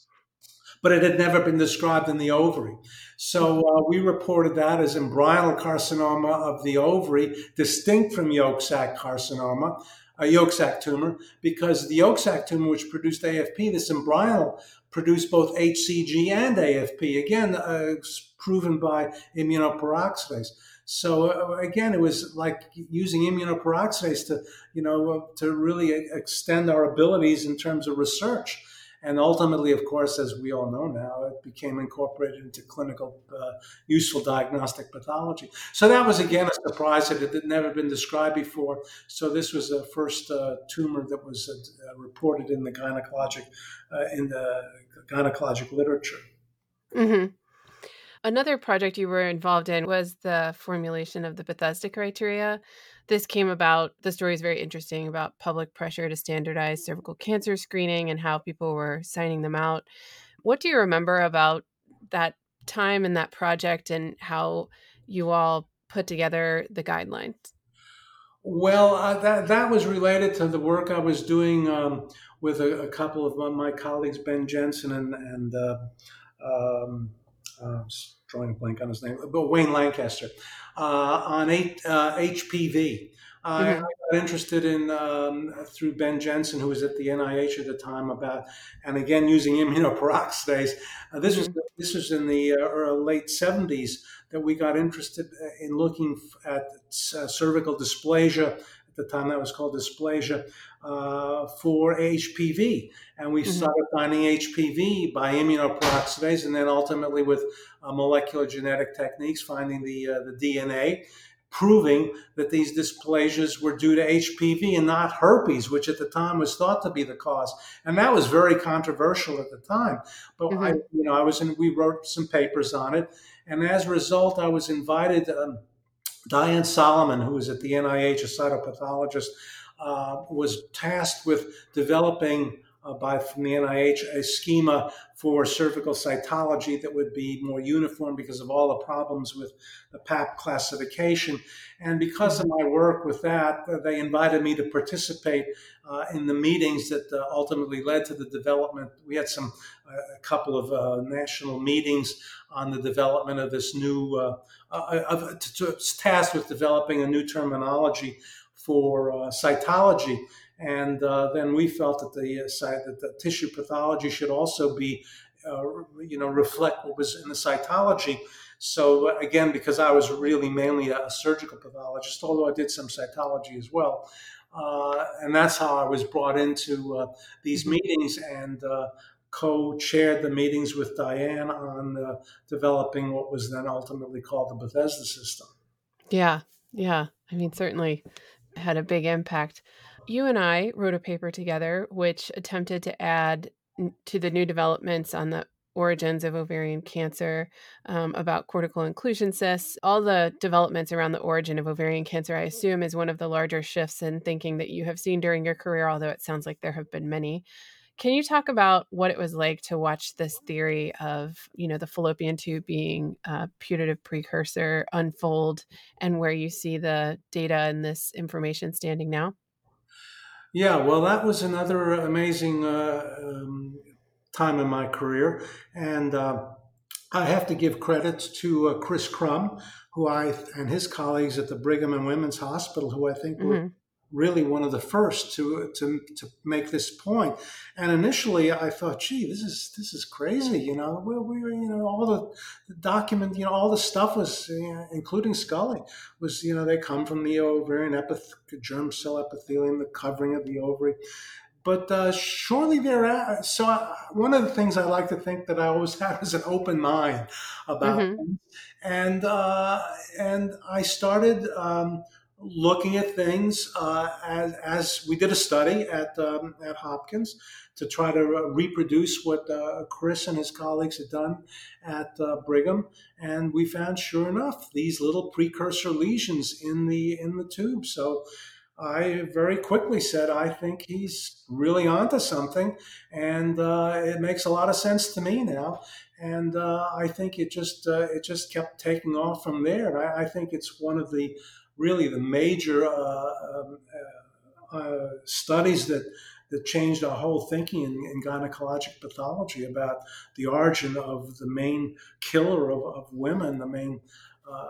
but it had never been described in the ovary. So uh, we reported that as embryonal carcinoma of the ovary, distinct from yolk sac carcinoma, a yolk sac tumor, because the yolk sac tumor, which produced AFP, this embryonal produced both HCG and AFP. Again, uh, proven by immunoperoxidase. So uh, again, it was like using immunoperoxidase to, you know, uh, to really extend our abilities in terms of research. And ultimately, of course, as we all know now, it became incorporated into clinical uh, useful diagnostic pathology. So that was again a surprise that it had never been described before. So this was the first uh, tumor that was uh, reported in the gynecologic uh, in the gynecologic literature. Mm-hmm. Another project you were involved in was the formulation of the Bethesda criteria this came about the story is very interesting about public pressure to standardize cervical cancer screening and how people were signing them out. What do you remember about that time and that project and how you all put together the guidelines? Well uh, that, that was related to the work i was doing um, with a, a, couple of my colleagues ben jenson and, and uh, um, uh, drawing a blank on his name, but Wayne Lancaster, uh, on eight, uh, HPV. I mm-hmm. got interested in um, through Ben Jenson, who was at the NIH at the time, about and again using immunoperoxidase. (laughs) Uh, this was mm-hmm. this was in the uh, late seventies that we got interested uh, in looking at uh, cervical dysplasia. At the time, that was called dysplasia uh, for HPV, and we mm-hmm. started finding HPV by immunoperoxidase, and then ultimately with molecular genetic techniques, finding the the DNA proving that these dysplasias were due to HPV and not herpes, which at the time was thought to be the cause. And that was very controversial at the time. But mm-hmm. I, you know, I was in, we wrote some papers on it. And as a result, I was invited, um, Diane Solomon, who was at the NIH, a cytopathologist, uh, was tasked with developing uh, by from the NIH a schema for cervical cytology that would be more uniform because of all the problems with the PAP classification. And because of my work with that, uh, they invited me to participate uh, in the meetings that uh, ultimately led to the development. We had some uh, a couple of uh, national meetings on the development of this new of, to, to, tasked with developing a new terminology for cytology. And uh, then we felt that the uh, side that the tissue pathology should also be, uh, you know, reflect what was in the cytology. So again, because I was really mainly a surgical pathologist, although I did some cytology as well, uh, and that's how I was brought into uh, these mm-hmm. meetings and uh, co-chaired the meetings with Diane on developing what was then ultimately called the Bethesda system. Yeah, yeah. I mean, certainly had a big impact. You and I wrote a paper together which attempted to add to the new developments on the origins of ovarian cancer, um, about cortical inclusion cysts, all the developments around the origin of ovarian cancer, I assume, is one of the larger shifts in thinking that you have seen during your career, although it sounds like there have been many. Can you talk about what it was like to watch this theory of, you know, the fallopian tube being a putative precursor unfold and where you see the data and this information standing now? Yeah, well, that was another amazing uh, um, time in my career. And uh, I have to give credits to uh, Chris Crum, who I and his colleagues at the Brigham and Women's Hospital, who I think mm-hmm. were really one of the first to to to make this point. And initially, I thought, "Gee, this is this is crazy." You know, we, we you know all the, the document, you know, all the stuff was, you know, including Scully, was you know they come from the ovarian epith- germ cell epithelium, the covering of the ovary. But uh, shortly thereafter, so I, one of the things I like to think that I always (laughs) have is an open mind about, mm-hmm. and uh, and I started. Um, looking at things uh, as, as we did a study at, um, at Hopkins to try to uh, reproduce what uh, Chris and his colleagues had done at uh, Brigham, and we found, sure enough, these little precursor lesions in the in the tube. So I very quickly said, I think he's really onto something, and uh, it makes a lot of sense to me now. And uh, I think it just it just kept taking off from there. I, I think it's one of the really the major uh, um, uh, uh, studies that that changed our whole thinking in, in gynecologic pathology about the origin of the main killer of, of women, the main uh,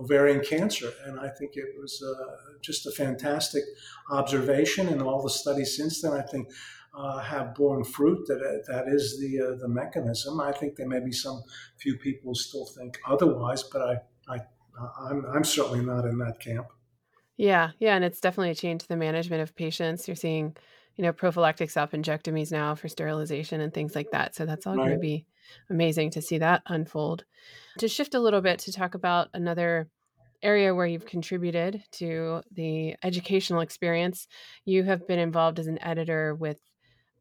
ovarian cancer. And I think it was uh, just a fantastic observation, and all the studies since then, I think. Uh, have borne fruit that that is the the mechanism. I think there may be some few people still think otherwise, but I I'm, I'm certainly not in that camp. Yeah, yeah, and it's definitely changed the management of patients. You're seeing, you know, prophylactic salpingectomies now for sterilization and things like that. So that's all right. going to be amazing to see that unfold. To shift a little bit to talk about another area where you've contributed to the educational experience, you have been involved as an editor with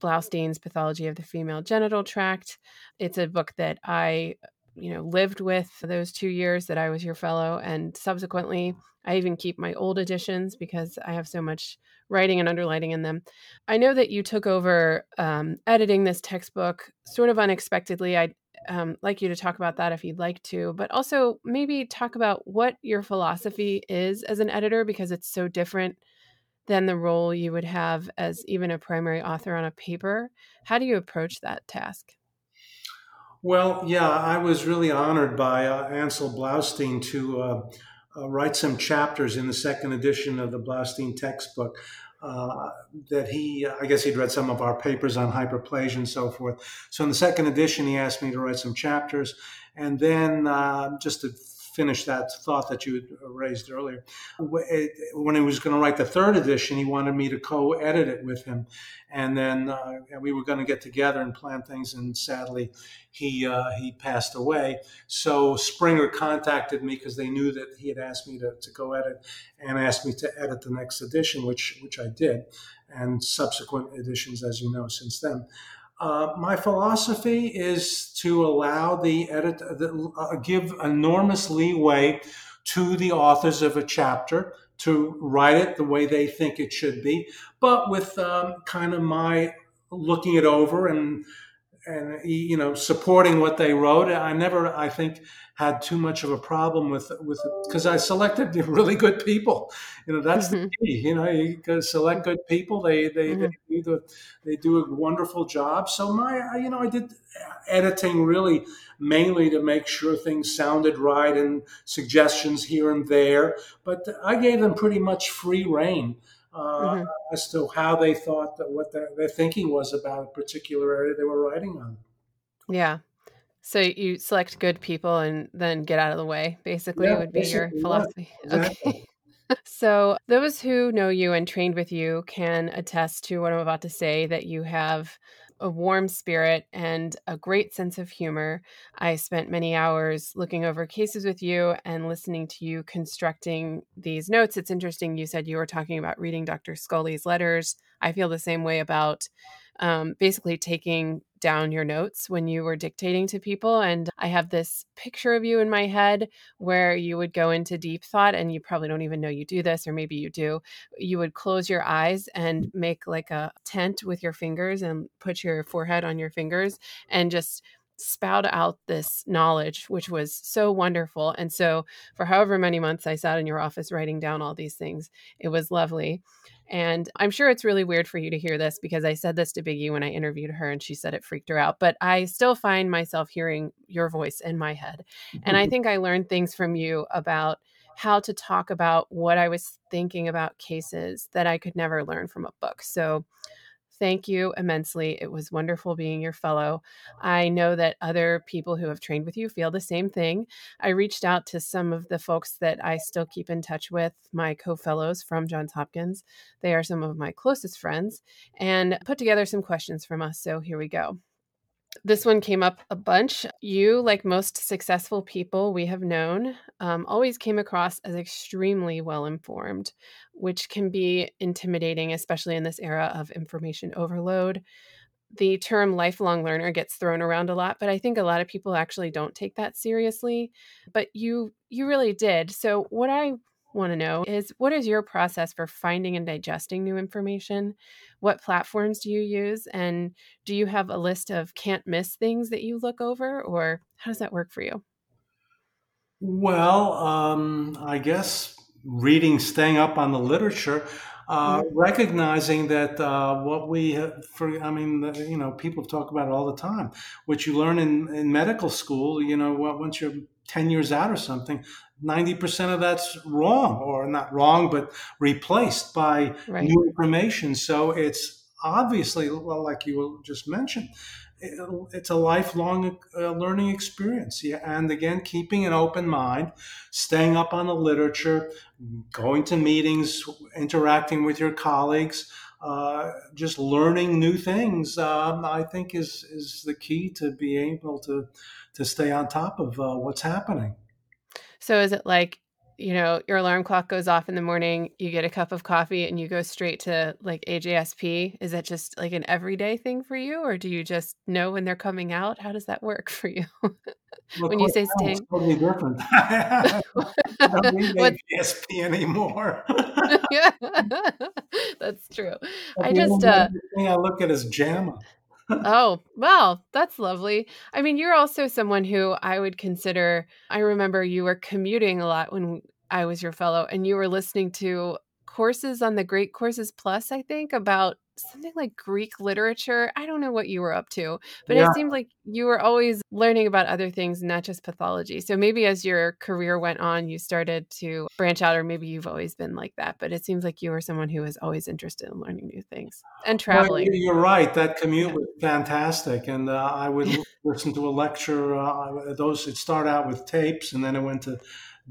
Blaustein's Pathology of the Female Genital Tract. It's a book that I you know lived with those two years that i was your fellow and subsequently i even keep my old editions because i have so much writing and underlining in them. I know that you took over um, editing this textbook sort of unexpectedly. I'd um, like you to talk about that if you'd like to but also maybe talk about what your philosophy is as an editor because it's so different than the role you would have as even a primary author on a paper. How do you approach that task well, yeah, I was really honored by uh, Ancel Blaustein to uh, uh, write some chapters in the second edition of the Blaustein textbook. Uh, that he, I guess he'd read some of our papers on hyperplasia and so forth. So in the second edition, he asked me to write some chapters. And then uh, just to finish that thought that you raised earlier. When he was going to write the third edition, he wanted me to co-edit it with him, and then uh, we were going to get together and plan things. And sadly, he uh, he passed away. So Springer contacted me because they knew that he had asked me to, to co-edit, and asked me to edit the next edition, which which I did, and subsequent editions, as you know, since then. Uh, my philosophy is to allow the editor, the, uh, give enormous leeway to the authors of a chapter to write it the way they think it should be, but with um, kind of my looking it over and and you know supporting what they wrote. I never, I think, had too much of a problem with with because I selected (laughs) really good people. You know, that's mm-hmm. the key. You know, you select good people. They they, mm-hmm. they do the, they do a wonderful job. So my, you know, I did editing really mainly to make sure things sounded right and suggestions here and there. But I gave them pretty much free reign uh, mm-hmm. as to how they thought that what their, their thinking was about a particular area they were writing on. Yeah. So you select good people and then get out of the way, basically, yeah, would be your philosophy. (laughs) Yeah, exactly. Okay. (laughs) so, those who know you and trained with you can attest to what I'm about to say that you have a warm spirit and a great sense of humor. I spent many hours looking over cases with you and listening to you constructing these notes. It's interesting. You said you were talking about reading Dr. Scully's letters. I feel the same way about um, basically taking down your notes when you were dictating to people. And I have this picture of you in my head where you would go into deep thought, and you probably don't even know you do this, or maybe you do. You would close your eyes and mm. make like a tent with your fingers and put your forehead on your fingers and just spout out this knowledge, which was so wonderful. And so, for however many months I sat in your office writing down all these things, it was lovely. And I'm sure it's really weird for you to hear this because I said this to Biggie when I interviewed her and she said it freaked her out. But I still find myself hearing your voice in my head. And I (laughs) think I learned things from you about how to talk about what I was thinking about cases that I could never learn from a book. So Thank you immensely. It was wonderful being your fellow. I know that other people who have trained with you feel the same thing. I reached out to some of the folks that I still keep in touch with, my co fellows from Johns Hopkins. They are some of my closest friends, and put together some questions from us. So here we go. This one came up a bunch. You, like most successful people we have known, um, always came across as extremely well informed, which can be intimidating, especially in this era of information overload. The term lifelong learner gets thrown around a lot, but I think a lot of people actually don't take that seriously. But you you really did. So what I want to know is what is your process for finding and digesting new information? What platforms do you use? And do you have a list of can't miss things that you look over, or how does that work for you? Well, um, I guess reading, staying up on the literature. uh, mm-hmm. recognizing that uh, what we have for I mean you know people talk about it all the time what you learn in, in medical school you know once you're 10 years out or something 90% of that's wrong or not wrong but replaced by right. new information so it's obviously well, like you just mentioned it's a lifelong uh, learning experience. Yeah, and again, keeping an open mind, staying up on the literature, going to meetings, interacting with your colleagues, uh, just learning new things. Um, I think is is the key to be able to to stay on top of uh, what's happening. So, is it like you know, your alarm clock goes off in the morning, you get a cup of coffee and you go straight to like AJSP. Is that just like an everyday thing for you or do you just know when they're coming out? How does that work for you? (laughs) when you say staying totally different. (laughs) (laughs) I don't need AJSP anymore. yeah. That's true. I just uh thing I look at is JAMA oh, well, that's lovely. I mean, you're also someone who I would consider, I remember you were commuting a lot when I was your fellow, and you were listening to courses on the Great Courses Plus, I think, about something like Greek literature. I don't know what you were up to, but yeah. it seemed like you were always learning about other things, not just pathology. So maybe as your career went on, you started to branch out, or maybe you've always been like that. But it seems like you were someone who was always interested in learning new things and traveling. Well, you're right. That commute yeah. was fantastic. And uh, I would (laughs) listen to a lecture. Uh, those, it started out with tapes and then it went to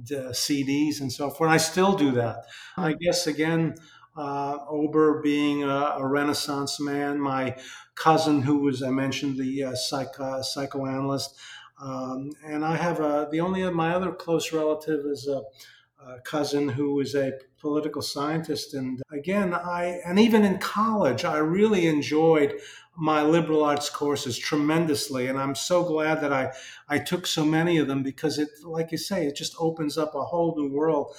CDs and so forth. I still do that. I guess, again, uh, Ober being a, a, Renaissance man, my cousin, who was, I mentioned, the uh, psycho, psychoanalyst. Um, and I have a, the only, my other close relative is a, a cousin who is a political scientist. And again, I, and even in college, I really enjoyed my liberal arts courses tremendously. And I'm so glad that I, I took so many of them because it, like you say, it just opens up a whole new world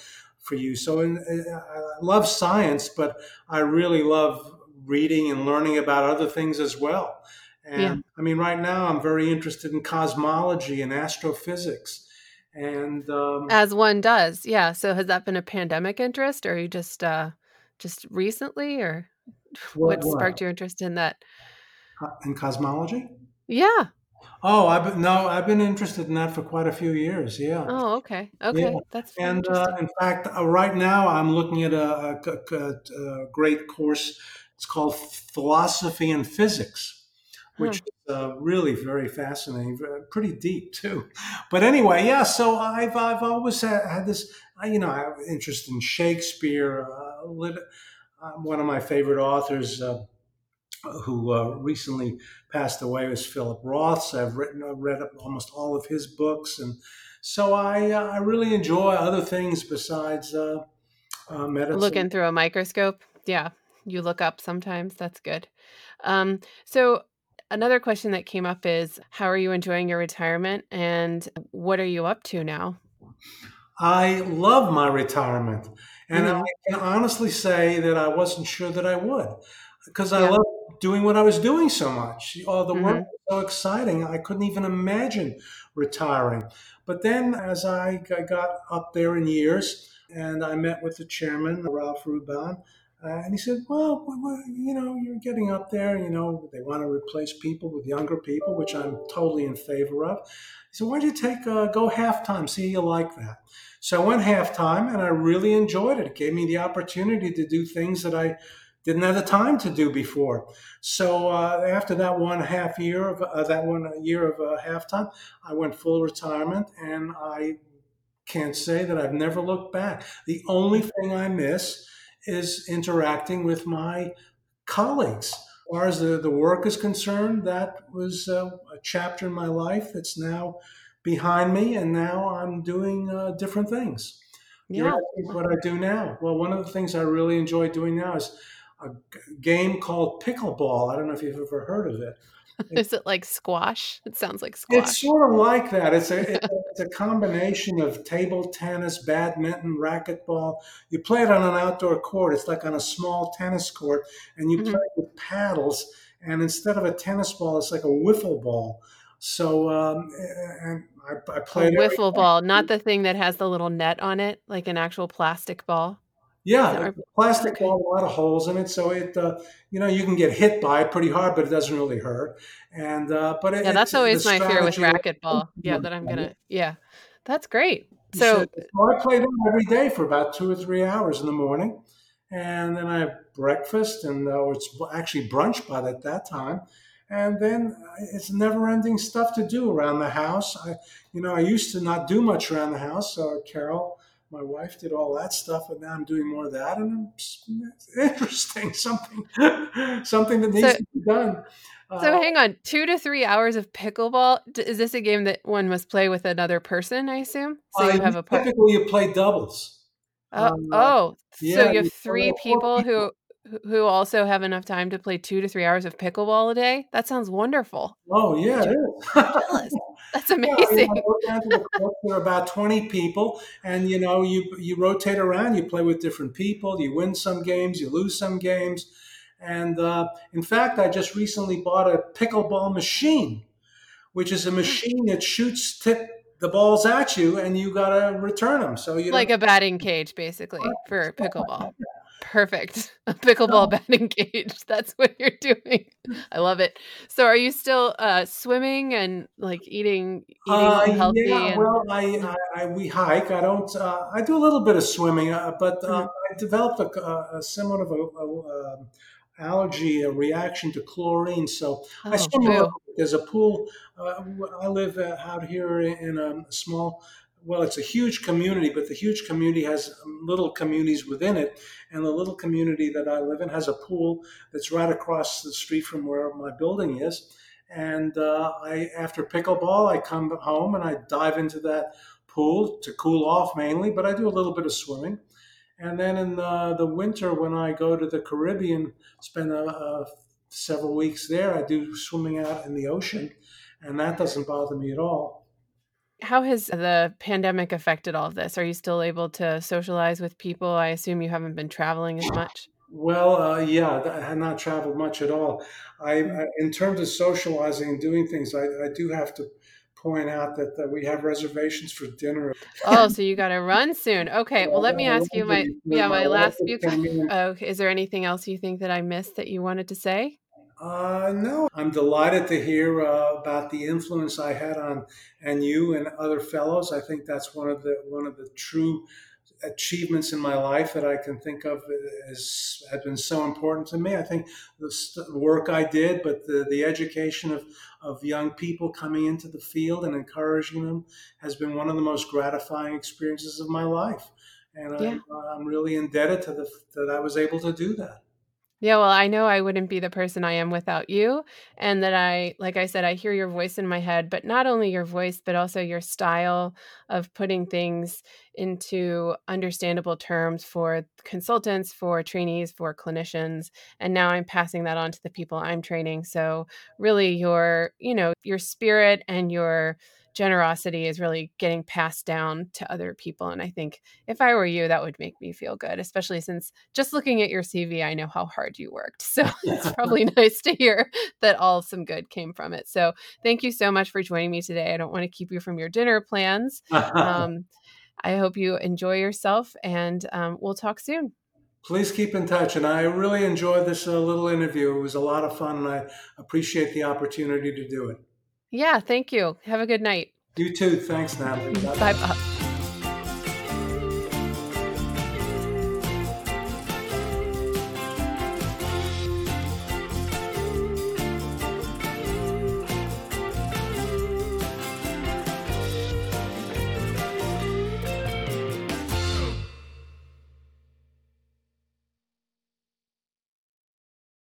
for you. So in, I love science, but I really love reading and learning about other things as well. And yeah. I mean, right now I'm very interested in cosmology and astrophysics. And um, as one does, yeah. So has that been a pandemic interest, or you just uh, just recently, or what, what sparked your interest in that? In cosmology? Yeah. Oh, I've been, no, I've been interested in that for quite a few years. Yeah. Oh, okay. Okay, yeah. that's and uh, in fact, uh, right now I'm looking at a, a, a, a, great course. It's called Philosophy and Physics, which hmm. is uh, really very fascinating, pretty deep too. But anyway, yeah. So I've I've always had, had this, you know, I have interest in Shakespeare. Uh, lit, uh, one of my favorite authors uh, who uh, recently passed away was Philip Roth. So I've written, I've read up almost all of his books, and so I uh, I really enjoy other things besides uh, uh, medicine. Looking through a microscope, yeah, you look up sometimes. That's good. Um, so another question that came up is, how are you enjoying your retirement, and what are you up to now? I love my retirement. And mm-hmm. I can honestly say that I wasn't sure that I would because I yeah. love doing what I was doing so much. Oh, the mm-hmm. work was so exciting. I couldn't even imagine retiring. But then as I got up there in years and I met with the chairman, Ralph Hruban, uh, and he said, well, well, you know, you're getting up there, you know, they want to replace people with younger people, which I'm totally in favor of. He said, why don't you take, uh, go halftime, see you like that. So I went halftime and I really enjoyed it. It gave me the opportunity to do things that I didn't have the time to do before. So uh, after that one half year of uh, that one year of uh, halftime, I went full retirement, and I can't say that I've never looked back. The only thing I miss is interacting with my colleagues. As far as the, the work is concerned, that was uh, a chapter in my life that's now behind me, and now I'm doing uh, different things. Yeah. What I do now. Well, one of the things I really enjoy doing now is a game called pickleball. I don't know if you've ever heard of it. (laughs) Is it like squash? It sounds like squash. It's sort of like that. It's a, it's a combination of table tennis, badminton, racquetball. You play it on an outdoor court. It's like on a small tennis court, and you mm-hmm. play with paddles. And instead of a tennis ball, it's like a wiffle ball. So um, and I, I played a wiffle ball, not the thing that has the little net on it, like an actual plastic ball. Yeah, plastic okay. ball, a lot of holes in it, so it uh, you know you can get hit by it pretty hard, but it doesn't really hurt. And uh, but it, yeah, that's always my fear with racquetball. Yeah, that I'm gonna. Yeah, that's great. So, so I play them every day for about two or three hours in the morning, and then I have breakfast, and uh, it's actually brunch by that, that time. And then uh, it's never-ending stuff to do around the house. I, you know, I used to not do much around the house. So Carol my wife did all that stuff, and now I'm doing more of that, and it's interesting (laughs) something something that needs so, to be done. So uh, hang on, two to three hours of pickleball. Is this a game that one must play with another person? I assume. So you have a part- typically you play doubles. Oh, um, oh, yeah, so you have three people, people who who also have enough time to play two to three hours of pickleball a day. That sounds wonderful. Oh yeah, it is. (laughs) jealous. That's amazing. Yeah, you know, there are about 20 people, and you know, you you rotate around, you play with different people, you win some games, you lose some games. And uh, in fact, I just recently bought a pickleball machine, which is a machine that shoots tip the balls at you, and you got to return them. So you like a batting cage, basically, for (laughs) pickleball. Perfect. (laughs) A pickleball oh. batting cage. (laughs) That's what you're doing. I love it. So are you still uh, swimming and like eating eating uh, healthy? Yeah, and... well, I, I, I, we hike. I don't. Uh, I do a little bit of swimming, uh, but uh, mm-hmm. I developed a, a somewhat of a, a, um, allergy, a reaction to chlorine. So oh, I swim. There's a pool. Uh, I live out here in a small well, it's a huge community, but the huge community has little communities within it. And the little community that I live in has a pool that's right across the street from where my building is. And uh, I, after pickleball, I come home and I dive into that pool to cool off mainly, but I do a little bit of swimming. And then in the, the winter, when I go to the Caribbean, spend a, a, several weeks there, I do swimming out in the ocean, and that doesn't bother me at all. How has the pandemic affected all of this? Are you still able to socialize with people? I assume you haven't been traveling as much. Well, uh, yeah, I have not traveled much at all. I, mm. I, in terms of socializing and doing things, I, I do have to point out that, that we have reservations for dinner. Oh, (laughs) so you got to run soon. Okay, well, let me ask you my yeah my last few. Oh, is there anything else you think that I missed that you wanted to say? Uh, no, I'm delighted to hear uh, about the influence I had on and you and other fellows. I think that's one of the one of the true achievements in my life that I can think of as has been so important to me. I think the work I did, but the, the education of, of young people coming into the field and encouraging them has been one of the most gratifying experiences of my life. And yeah. I'm, I'm really indebted to the that I was able to do that. Yeah, well, I know I wouldn't be the person I am without you. And that I, like I said, I hear your voice in my head, but not only your voice, but also your style of putting things into understandable terms for consultants, for trainees, for clinicians. And now I'm passing that on to the people I'm training. So, really, your, you know, your spirit and your, generosity is really getting passed down to other people. And I think if I were you, that would make me feel good, especially since just looking at your CV, I know how hard you worked. (laughs) So (laughs) it's probably nice to hear that all some good came from it. So thank you so much for joining me today. I don't want to keep you from your dinner plans. (laughs) Um, I hope you enjoy yourself and um, we'll talk soon. Please keep in touch. And I really enjoyed this uh, little interview. It was a lot of fun and I appreciate the opportunity to do it. Yeah, thank you. Have a good night. You too. Thanks, Natalie. Bye. Bye.